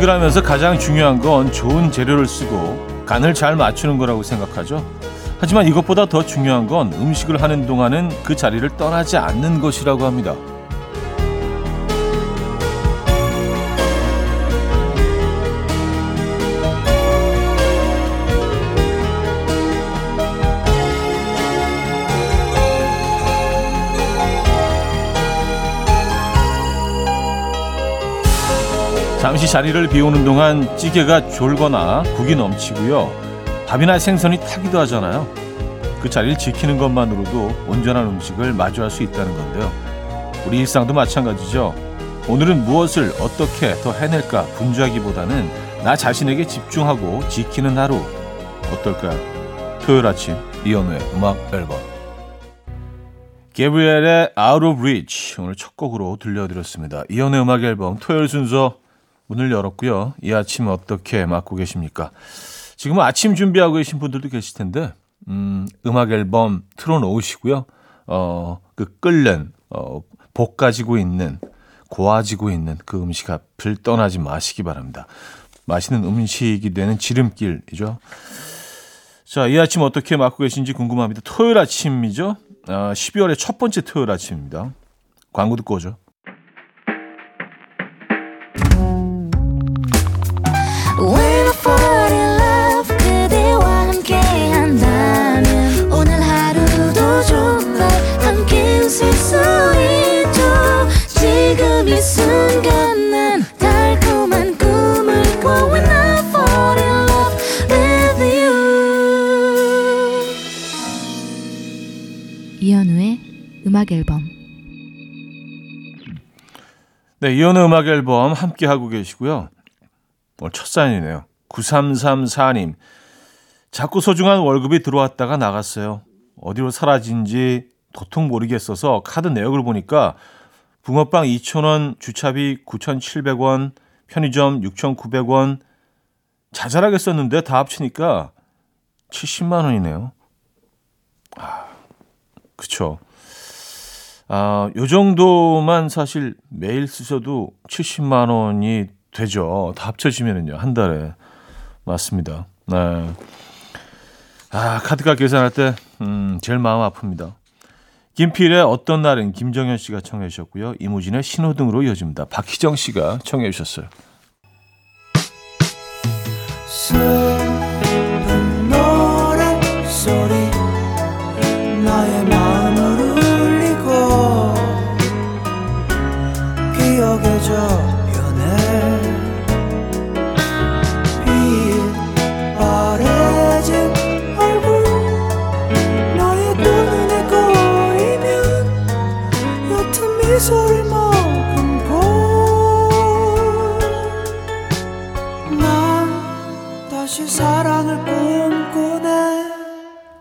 음식을 하면서 가장 중요한 건 좋은 재료를 쓰고 간을 잘 맞추는 거라고 생각하죠. 하지만 이것보다 더 중요한 건 음식을 하는 동안은 그 자리를 떠나지 않는 것이라고 합니다. 잠시 자리를 비우는 동안 찌개가 졸거나 국이 넘치고요. 밥이나 생선이 타기도 하잖아요. 그 자리를 지키는 것만으로도 온전한 음식을 마주할 수 있다는 건데요. 우리 일상도 마찬가지죠. 오늘은 무엇을 어떻게 더 해낼까 분주하기보다는 나 자신에게 집중하고 지키는 하루 어떨까요? 토요일 아침 이연우의 음악 앨범 게브리엘의 Out of Reach 오늘 첫 곡으로 들려드렸습니다. 이연우의 음악 앨범 토요일 순서 문을 열었고요. 이 아침 어떻게 맞고 계십니까? 지금 아침 준비하고 계신 분들도 계실 텐데, 음, 음악 앨범 틀어놓으시고요. 어, 그 끓는, 어, 볶아지고 있는, 고아지고 있는 그 음식 앞을 떠나지 마시기 바랍니다. 맛있는 음식이 되는 지름길이죠. 자, 이 아침 어떻게 맞고 계신지 궁금합니다. 토요일 아침이죠. 아, 12월의 첫 번째 토요일 아침입니다. 광고 듣고 오죠. 네, 이현의 음악 앨범 함께 하고 계시고요. 오늘 첫 사연이네요. 9334님. 자꾸 소중한 월급이 들어왔다가 나갔어요. 어디로 사라진지 도통 모르겠어서 카드 내역을 보니까 붕어빵 2,000원, 주차비 9,700원, 편의점 6,900원 자잘하게 썼는데 다 합치니까 70만 원이네요. 아, 그쵸. 아, 요 정도만 사실 매일 쓰셔도 70만 원이 되죠. 다 합쳐지면은요. 한 달에. 맞습니다. 네. 아, 카드값 계산할 때, 음, 제일 마음 아픕니다. 김필의 어떤 날은 김정현 씨가 청해 주셨고요. 이무진의 신호등으로 이어집니다. 박희정 씨가 청해 주셨어요.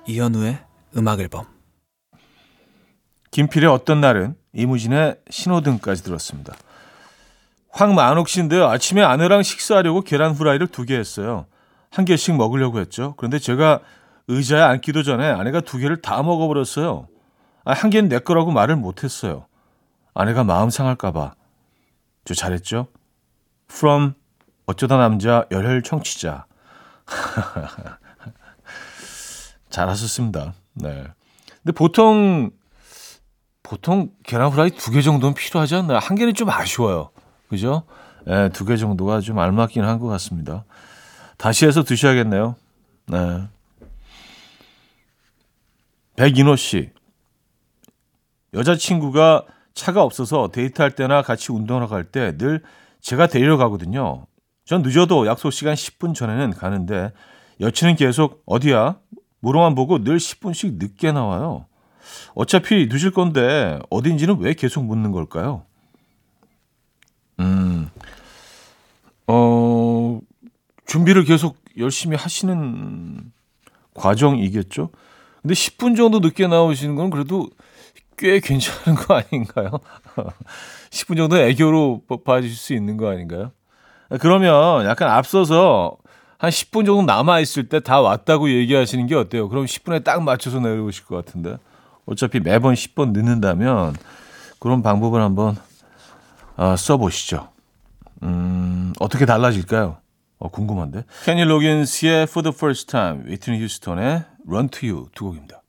이현우의 음악 앨범 김필의 어떤 날은 이무진의 신호등까지 들었습니다. 황만옥 씨인데요. 아침에 아내랑 식사하려고 계란 후라이를 두 개 했어요. 한 개씩 먹으려고 했죠. 그런데 제가 의자에 앉기도 전에 아내가 두 개를 다 먹어버렸어요. 아, 한 개는 내 거라고 말을 못했어요. 아내가 마음 상할까봐. 저 잘했죠? From 어쩌다 남자 열혈 청취자. 잘하셨습니다. 네. 근데 보통 보통 계란 후라이 두 개 정도는 필요하지 않나요? 한 개는 좀 아쉬워요. 그죠? 네, 두개 정도가 좀 알맞긴 한 것 같습니다. 다시 해서 드셔야겠네요. 네. 백인호 씨. 여자친구가 차가 없어서 데이트할 때나 같이 운동하러 갈 때 늘 제가 데리러 가거든요. 전 늦어도 약속 시간 10분 전에는 가는데 여친은 계속 어디야? 물어만 보고 늘 10분씩 늦게 나와요. 어차피 늦을 건데 어딘지는 왜 계속 묻는 걸까요? 음, 어, 준비를 계속 열심히 하시는 과정이겠죠? 근데 10분 정도 늦게 나오시는 건 그래도 꽤 괜찮은 거 아닌가요? 10분 정도 애교로 봐주실 수 있는 거 아닌가요? 그러면 약간 앞서서 한 10분 정도 남아있을 때 다 왔다고 얘기하시는 게 어때요? 그럼 10분에 딱 맞춰서 내려오실 것 같은데. 어차피 매번 10번 늦는다면 그런 방법을 한번 어, 써보시죠. 음, 어떻게 달라질까요? 어, 궁금한데. 케니 로긴스의 For the First Time, 위트니 휴스턴의 Run to You 두 곡입니다.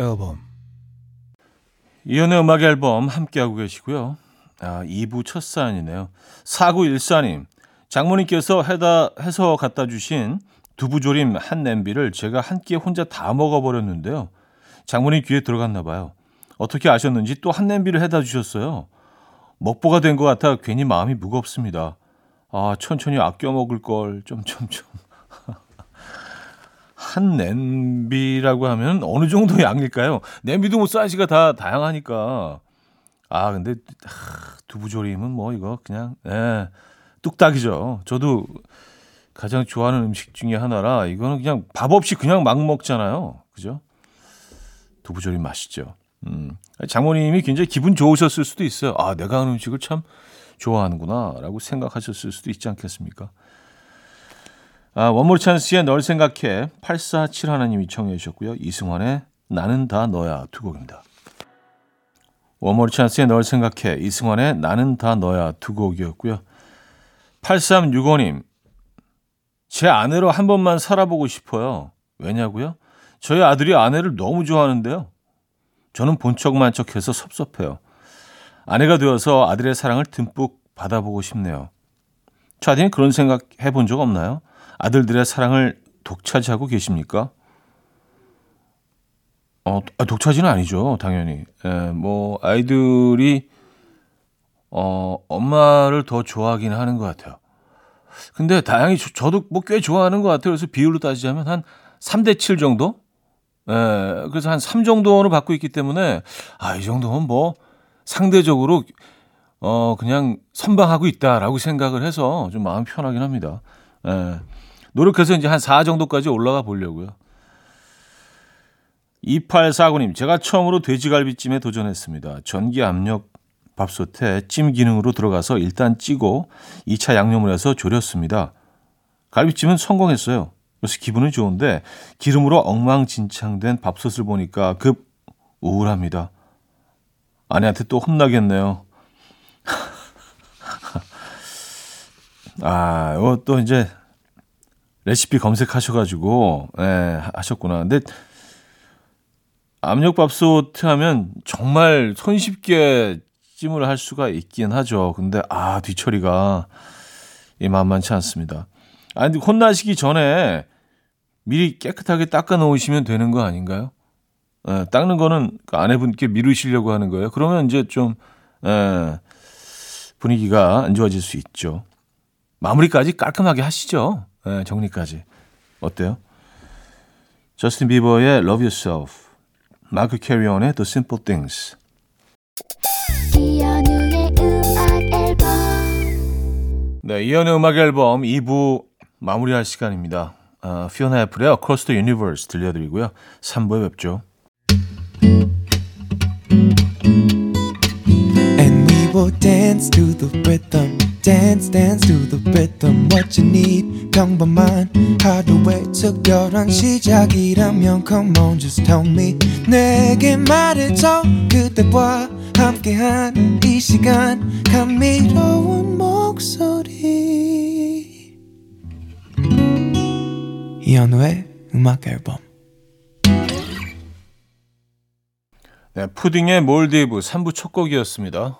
앨범 이연의 음악 앨범 함께하고 계시고요. 아, 2부 첫 사연이네요. 4914님, 장모님께서 해다, 해서 갖다 주신 두부조림 한 냄비를 제가 한 끼에 혼자 다 먹어버렸는데요. 장모님 귀에 들어갔나 봐요. 어떻게 아셨는지 또 한 냄비를 해다 주셨어요. 먹보가 된 것 같아 괜히 마음이 무겁습니다. 아, 천천히 아껴 먹을 걸, 좀, 좀, 좀. 한 냄비라고 하면 어느 정도 양일까요? 냄비도 뭐 사이즈가 다 다양하니까. 아, 근데 하, 두부조림은 뭐 이거 그냥 예. 뚝딱이죠. 저도 가장 좋아하는 음식 중에 하나라 이거는 그냥 밥 없이 그냥 막 먹잖아요. 그죠? 두부조림 맛있죠. 음. 장모님이 굉장히 기분 좋으셨을 수도 있어요. 아, 내가 하는 음식을 참 좋아하는구나라고 생각하셨을 수도 있지 않겠습니까? 아, 원몰 찬스의 널 생각해 847 하나님이 청해 주셨고요. 이승환의 나는 다 너야 두 곡입니다. 원몰 찬스의 널 생각해 이승환의 나는 다 너야 두 곡이었고요. 8365님 제 아내로 한 번만 살아보고 싶어요. 왜냐고요? 저희 아들이 아내를 너무 좋아하는데요. 저는 본척만척해서 섭섭해요. 아내가 되어서 아들의 사랑을 듬뿍 받아보고 싶네요. 차디는 그런 생각 해본 적 없나요? 아들들의 사랑을 독차지하고 계십니까? 어, 아, 독차지는 아니죠, 당연히. 예, 뭐 아이들이 어, 엄마를 더 좋아하긴 하는 것 같아요. 근데 다행히 저, 도 뭐 꽤 좋아하는 것 같아요. 그래서 비율로 따지자면 한 3대 7 정도? 예, 그래서 한 3 정도는 받고 있기 때문에 아, 이 정도면 뭐 상대적으로 어, 그냥 선방하고 있다라고 생각을 해서 좀 마음 편하긴 합니다. 예. 노력해서 이제 한 4 정도까지 올라가 보려고요. 2849님, 제가 처음으로 돼지갈비찜에 도전했습니다. 전기 압력 밥솥에 찜 기능으로 들어가서 일단 찌고 2차 양념을 해서 졸였습니다. 갈비찜은 성공했어요. 그래서 기분은 좋은데 기름으로 엉망진창된 밥솥을 보니까 급 우울합니다. 아내한테 또 혼나겠네요. 아, 이거 또 이제 레시피 검색하셔가지고 예, 하셨구나. 근데 압력밥솥 하면 정말 손쉽게 찜을 할 수가 있긴 하죠. 근데 아 뒤처리가 이 만만치 않습니다. 아 근데 혼나시기 전에 미리 깨끗하게 닦아 놓으시면 되는 거 아닌가요? 예, 닦는 거는 그 아내분께 미루시려고 하는 거예요. 그러면 이제 좀 예, 분위기가 안 좋아질 수 있죠. 마무리까지 깔끔하게 하시죠. 예, 정리까지. 어때요? 저스틴 비버의 Love Yourself, 마크 캐리온의 The Simple Things. 이현우의 음악 앨범 네, 이연의 음악 앨범 2부 마무리할 시간입니다. 어, 피오나 애플의 Across the Universe 들려드리고요. 3부에 뵙죠. And we will dance to the rhythm. Dance, dance to the rhythm. What you need, 평범한 하루의 특별한 시작이라면 Come on, just tell me. 내게 말해줘. 그대와 함께한 이 시간. 감미로운 목소리. 이현우의 음악 앨범. 네, 푸딩의 몰디브 3부 첫 곡이었습니다.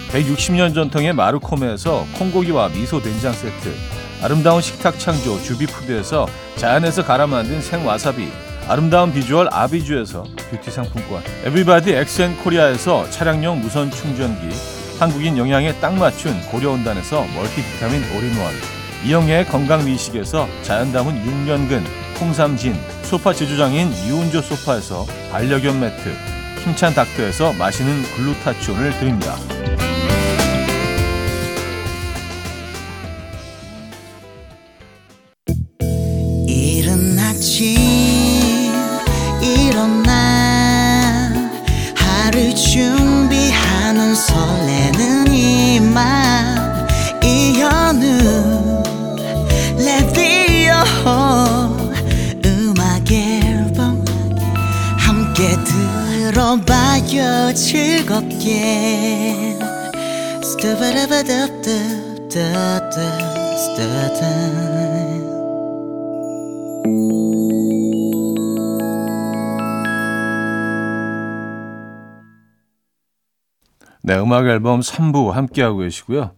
160년 전통의 마르코메에서 콩고기와 미소 된장 세트 아름다운 식탁 창조 주비푸드에서 자연에서 갈아 만든 생와사비 아름다운 비주얼 아비주에서 뷰티 상품권 에브리바디 엑센코리아에서 차량용 무선 충전기 한국인 영양에 딱 맞춘 고려은단에서 멀티비타민 올인원 이영애의 건강미식에서 자연 담은 6년근 홍삼진 소파 제조장인 이운조 소파에서 반려견 매트 힘찬 닥터에서 마시는 글루타치온을 드립니다. 네, 음악 앨범 3부 함께하고 계시고요.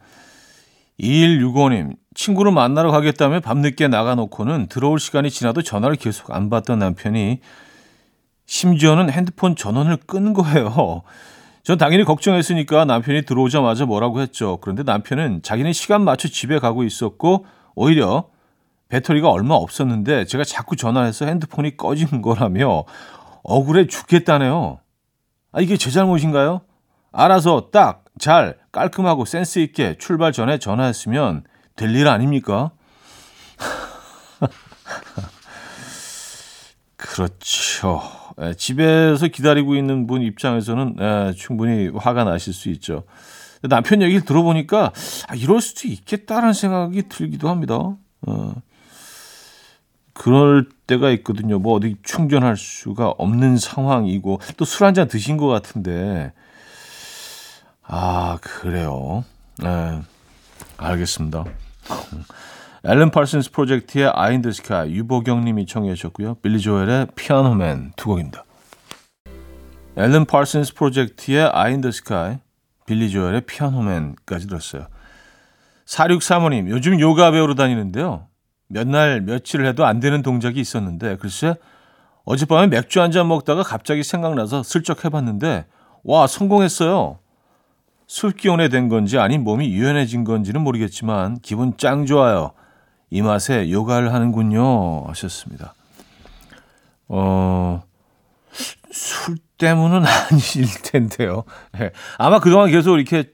2165님, 친구를 만나러 가겠다며 밤늦게 나가놓고는 들어올 시간이 지나도 전화를 계속 안 받던 남편이 심지어는 핸드폰 전원을 끈 거예요. 전 당연히 걱정했으니까 남편이 들어오자마자 뭐라고 했죠. 그런데 남편은 자기는 시간 맞춰 집에 가고 있었고 오히려 배터리가 얼마 없었는데 제가 자꾸 전화해서 핸드폰이 꺼진 거라며 억울해 죽겠다네요. 아, 이게 제 잘못인가요? 알아서 딱, 잘, 깔끔하고 센스 있게 출발 전에 전화했으면 될 일 아닙니까? 그렇죠. 예, 집에서 기다리고 있는 분 입장에서는 예, 충분히 화가 나실 수 있죠. 남편 얘기를 들어보니까 아, 이럴 수도 있겠다라는 생각이 들기도 합니다. 어, 그럴 때가 있거든요. 뭐 어디 충전할 수가 없는 상황이고 또 술 한 잔 드신 것 같은데 아 그래요. 네, 알겠습니다. 앨런 팔슨스 프로젝트의 아인 더 스카이 유보경 님이 청해 주셨고요. 빌리 조엘의 피아노맨 두 곡입니다. 앨런 팔슨스 프로젝트의 아인 더 스카이 빌리 조엘의 피아노맨까지 들었어요. 4635님 요즘 요가 배우러 다니는데요. 몇 날 며칠 해도 안 되는 동작이 있었는데 글쎄 어젯밤에 맥주 한 잔 먹다가 갑자기 생각나서 슬쩍 해봤는데 와 성공했어요. 술 기운에 된 건지 아닌 몸이 유연해진 건지는 모르겠지만 기분 짱 좋아요. 이 맛에 요가를 하는군요. 하셨습니다. 어, 술 때문은 아닐 텐데요. 예. 아마 그동안 계속 이렇게,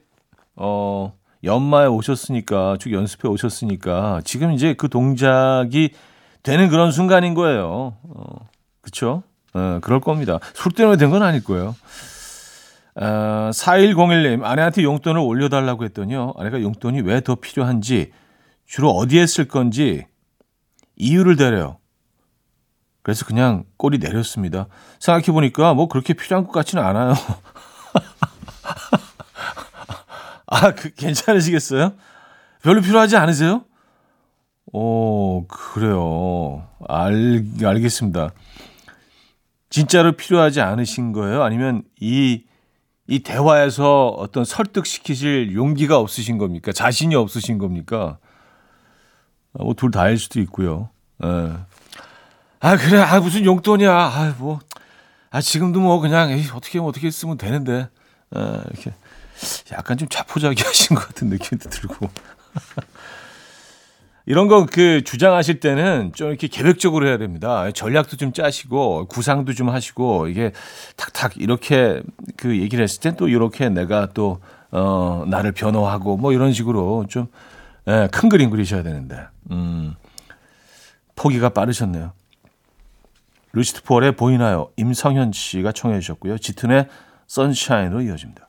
어, 연마에 오셨으니까, 쭉 연습해 오셨으니까, 지금 이제 그 동작이 되는 그런 순간인 거예요. 어, 그쵸? 어, 그럴 겁니다. 술 때문에 된 건 아닐 거예요. 어, 4101님, 아내한테 용돈을 올려달라고 했더니요. 아내가 용돈이 왜 더 필요한지, 주로 어디에 쓸 건지 이유를 대래요. 그래서 그냥 꼬리 내렸습니다. 생각해보니까 뭐 그렇게 필요한 것 같지는 않아요. 아, 그, 괜찮으시겠어요? 별로 필요하지 않으세요? 오, 그래요. 알, 알겠습니다. 진짜로 필요하지 않으신 거예요? 아니면 이, 이 대화에서 어떤 설득시키실 용기가 없으신 겁니까? 자신이 없으신 겁니까? 아, 뭐둘 다일 수도 있고요. 예. 아 그래, 아 무슨 용돈이야. 아 뭐, 아 지금도 뭐 그냥 에이, 어떻게 어떻게 쓰면 되는데 예, 이렇게 약간 좀 자포자기 하신 것 같은 느낌도 들고. 이런 거 그 주장하실 때는 좀 이렇게 계획적으로 해야 됩니다. 전략도 좀 짜시고 구상도 좀 하시고 이게 탁탁 이렇게 그 얘기를 했을 땐 또 이렇게 내가 또 어, 나를 변호하고 뭐 이런 식으로 좀 예, 큰 그림 그리셔야 되는데 음, 포기가 빠르셨네요. 루시트 폴의 보이나요? 임성현 씨가 청해 주셨고요. 짙은의 선샤인으로 이어집니다.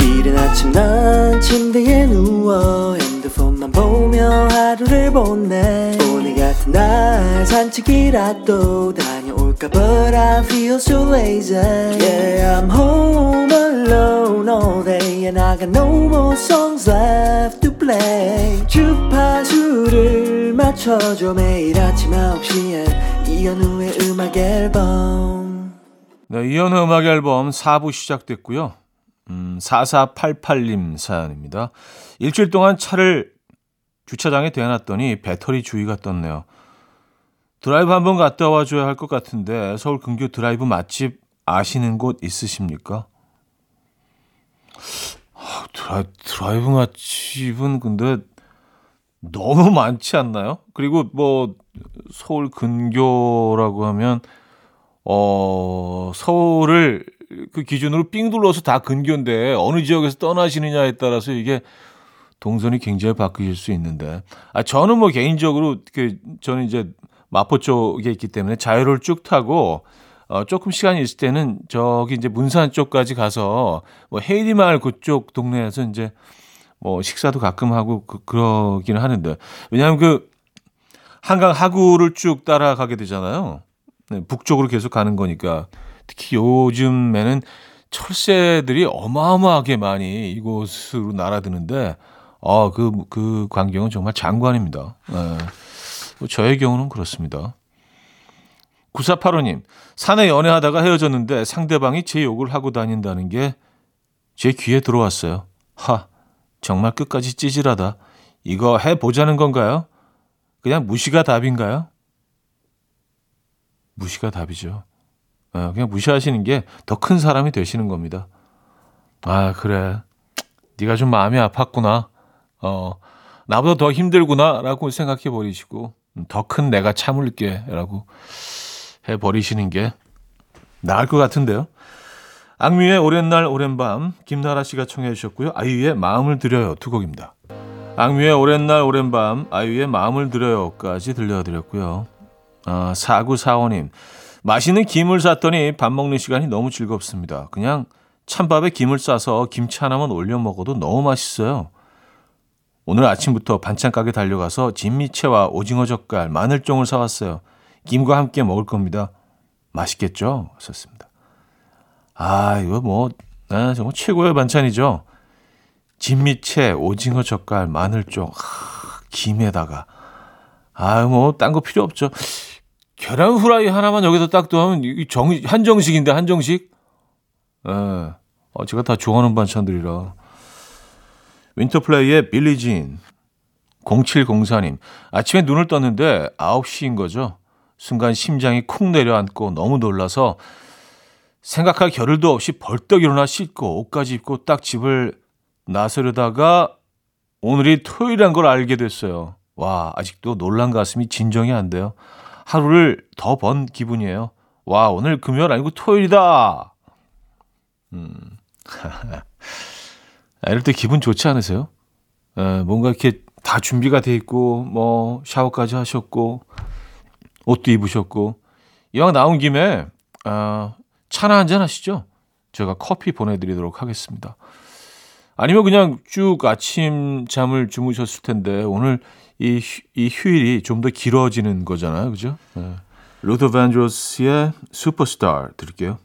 이른 아침 난 침대에 누워 핸드폰만 보며 하루를 보내 오늘 같은 날 산책이라도 다녀올까 But I feel so lazy Yeah I'm home And I got no more songs left to play 주파수를 맞춰줘 매일 아침 9시에 이현우의 음악 앨범 네, 이현우 음악 앨범 4부 시작됐고요. 음, 4488님 사연입니다. 일주일 동안 차를 주차장에 대놨더니 배터리 주의가 떴네요. 드라이브 한번 갔다 와줘야 할 것 같은데 서울 근교 드라이브 맛집 아시는 곳 있으십니까? 아, 드라, 드라이브 맛집은 근데 너무 많지 않나요? 그리고 뭐 서울 근교라고 하면 어 서울을 그 기준으로 삥 둘러서 다 근교인데 어느 지역에서 떠나시느냐에 따라서 이게 동선이 굉장히 바뀌실 수 있는데 아 저는 뭐 개인적으로 그 저는 이제 마포 쪽에 있기 때문에 자유를 쭉 타고 어 조금 시간이 있을 때는 저기 이제 문산 쪽까지 가서 뭐 헤이리마을 그쪽 동네에서 이제 뭐 식사도 가끔 하고 그, 그러기는 하는데 왜냐하면 그 한강 하구를 쭉 따라가게 되잖아요. 네, 북쪽으로 계속 가는 거니까 특히 요즘에는 철새들이 어마어마하게 많이 이곳으로 날아드는데 아, 그, 그 광경은 정말 장관입니다. 네. 뭐 저의 경우는 그렇습니다. 9485님, 산에 연애하다가 헤어졌는데 상대방이 제 욕을 하고 다닌다는 게 제 귀에 들어왔어요. 하, 정말 끝까지 찌질하다. 이거 해보자는 건가요? 그냥 무시가 답인가요? 무시가 답이죠. 어, 그냥 무시하시는 게 더 큰 사람이 되시는 겁니다. 아, 그래. 네가 좀 마음이 아팠구나. 어, 나보다 더 힘들구나라고 생각해 버리시고 더 큰 내가 참을게라고 해 버리시는 게 나을 것 같은데요. 악뮤의 오랜 날 오랜 밤 김나라 씨가 청해 주셨고요. 아이유의 마음을 드려요 두 곡입니다. 악뮤의 오랜 날 오랜 밤 아이유의 마음을 드려요까지 들려드렸고요. 아, 4945님 맛있는 김을 샀더니 밥 먹는 시간이 너무 즐겁습니다. 그냥 찬밥에 김을 싸서 김치 하나만 올려 먹어도 너무 맛있어요. 오늘 아침부터 반찬 가게 달려가서 진미채와 오징어 젓갈, 마늘종을 사왔어요. 김과 함께 먹을 겁니다. 맛있겠죠? 썼습니다. 아, 이거 뭐, 아, 정말 최고의 반찬이죠. 진미채, 오징어 젓갈, 마늘종, 하, 김에다가. 아, 뭐, 딴 거 필요 없죠. 계란 후라이 하나만 여기서 딱이 정, 한정식인데, 한정식? 예. 어, 제가 다 좋아하는 반찬들이라. 윈터플레이의 빌리진 0704님 아침에 눈을 떴는데 9시인 거죠. 순간 심장이 쿵 내려앉고 너무 놀라서 생각할 겨를도 없이 벌떡 일어나 씻고 옷까지 입고 딱 집을 나서려다가 오늘이 토요일인 걸 알게 됐어요. 와 아직도 놀란 가슴이 진정이 안 돼요. 하루를 더 번 기분이에요. 와 오늘 금요일 아니고 토요일이다. 음. 아, 이럴 때 기분 좋지 않으세요? 에, 뭔가 이렇게 다 준비가 돼 있고 뭐 샤워까지 하셨고 옷도 입으셨고 이왕 나온 김에 아, 차나 한잔 하시죠. 제가 커피 보내드리도록 하겠습니다. 아니면 그냥 쭉 아침 잠을 주무셨을 텐데 오늘 이, 휴, 이 휴일이 좀 더 길어지는 거잖아요, 그죠? 네. 루더 밴드로스의 슈퍼스타 들을게요.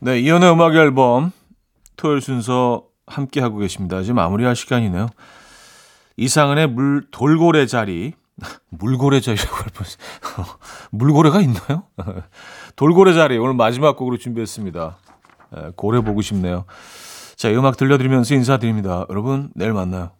네, 이연의 음악 앨범 토요일 순서 함께 하고 계십니다. 이제 마무리할 시간이네요. 이상은의 물 돌고래 자리 물고래 자리라고 할 뻔. 물고래가 있나요? 돌고래 자리 오늘 마지막 곡으로 준비했습니다. 에, 고래 보고 싶네요. 자, 음악 들려드리면서 인사드립니다. 여러분 내일 만나요.